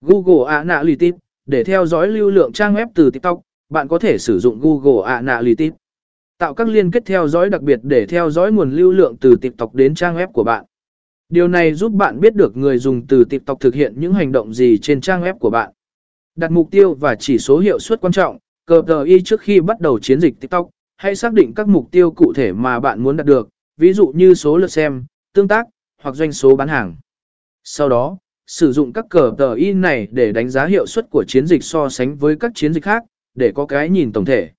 Google Analytics, để theo dõi lưu lượng trang web từ TikTok, bạn có thể sử dụng Google Analytics. Tạo các liên kết theo dõi đặc biệt để theo dõi nguồn lưu lượng từ TikTok đến trang web của bạn. Điều này giúp bạn biết được người dùng từ TikTok thực hiện những hành động gì trên trang web của bạn. Đặt mục tiêu và chỉ số hiệu suất quan trọng, (KPI) trước khi bắt đầu chiến dịch TikTok, hãy xác định các mục tiêu cụ thể mà bạn muốn đạt được, ví dụ như số lượt xem, tương tác, hoặc doanh số bán hàng. Sau đó, sử dụng các cờ tờ y này để đánh giá hiệu suất của chiến dịch so sánh với các chiến dịch khác, để có cái nhìn tổng thể.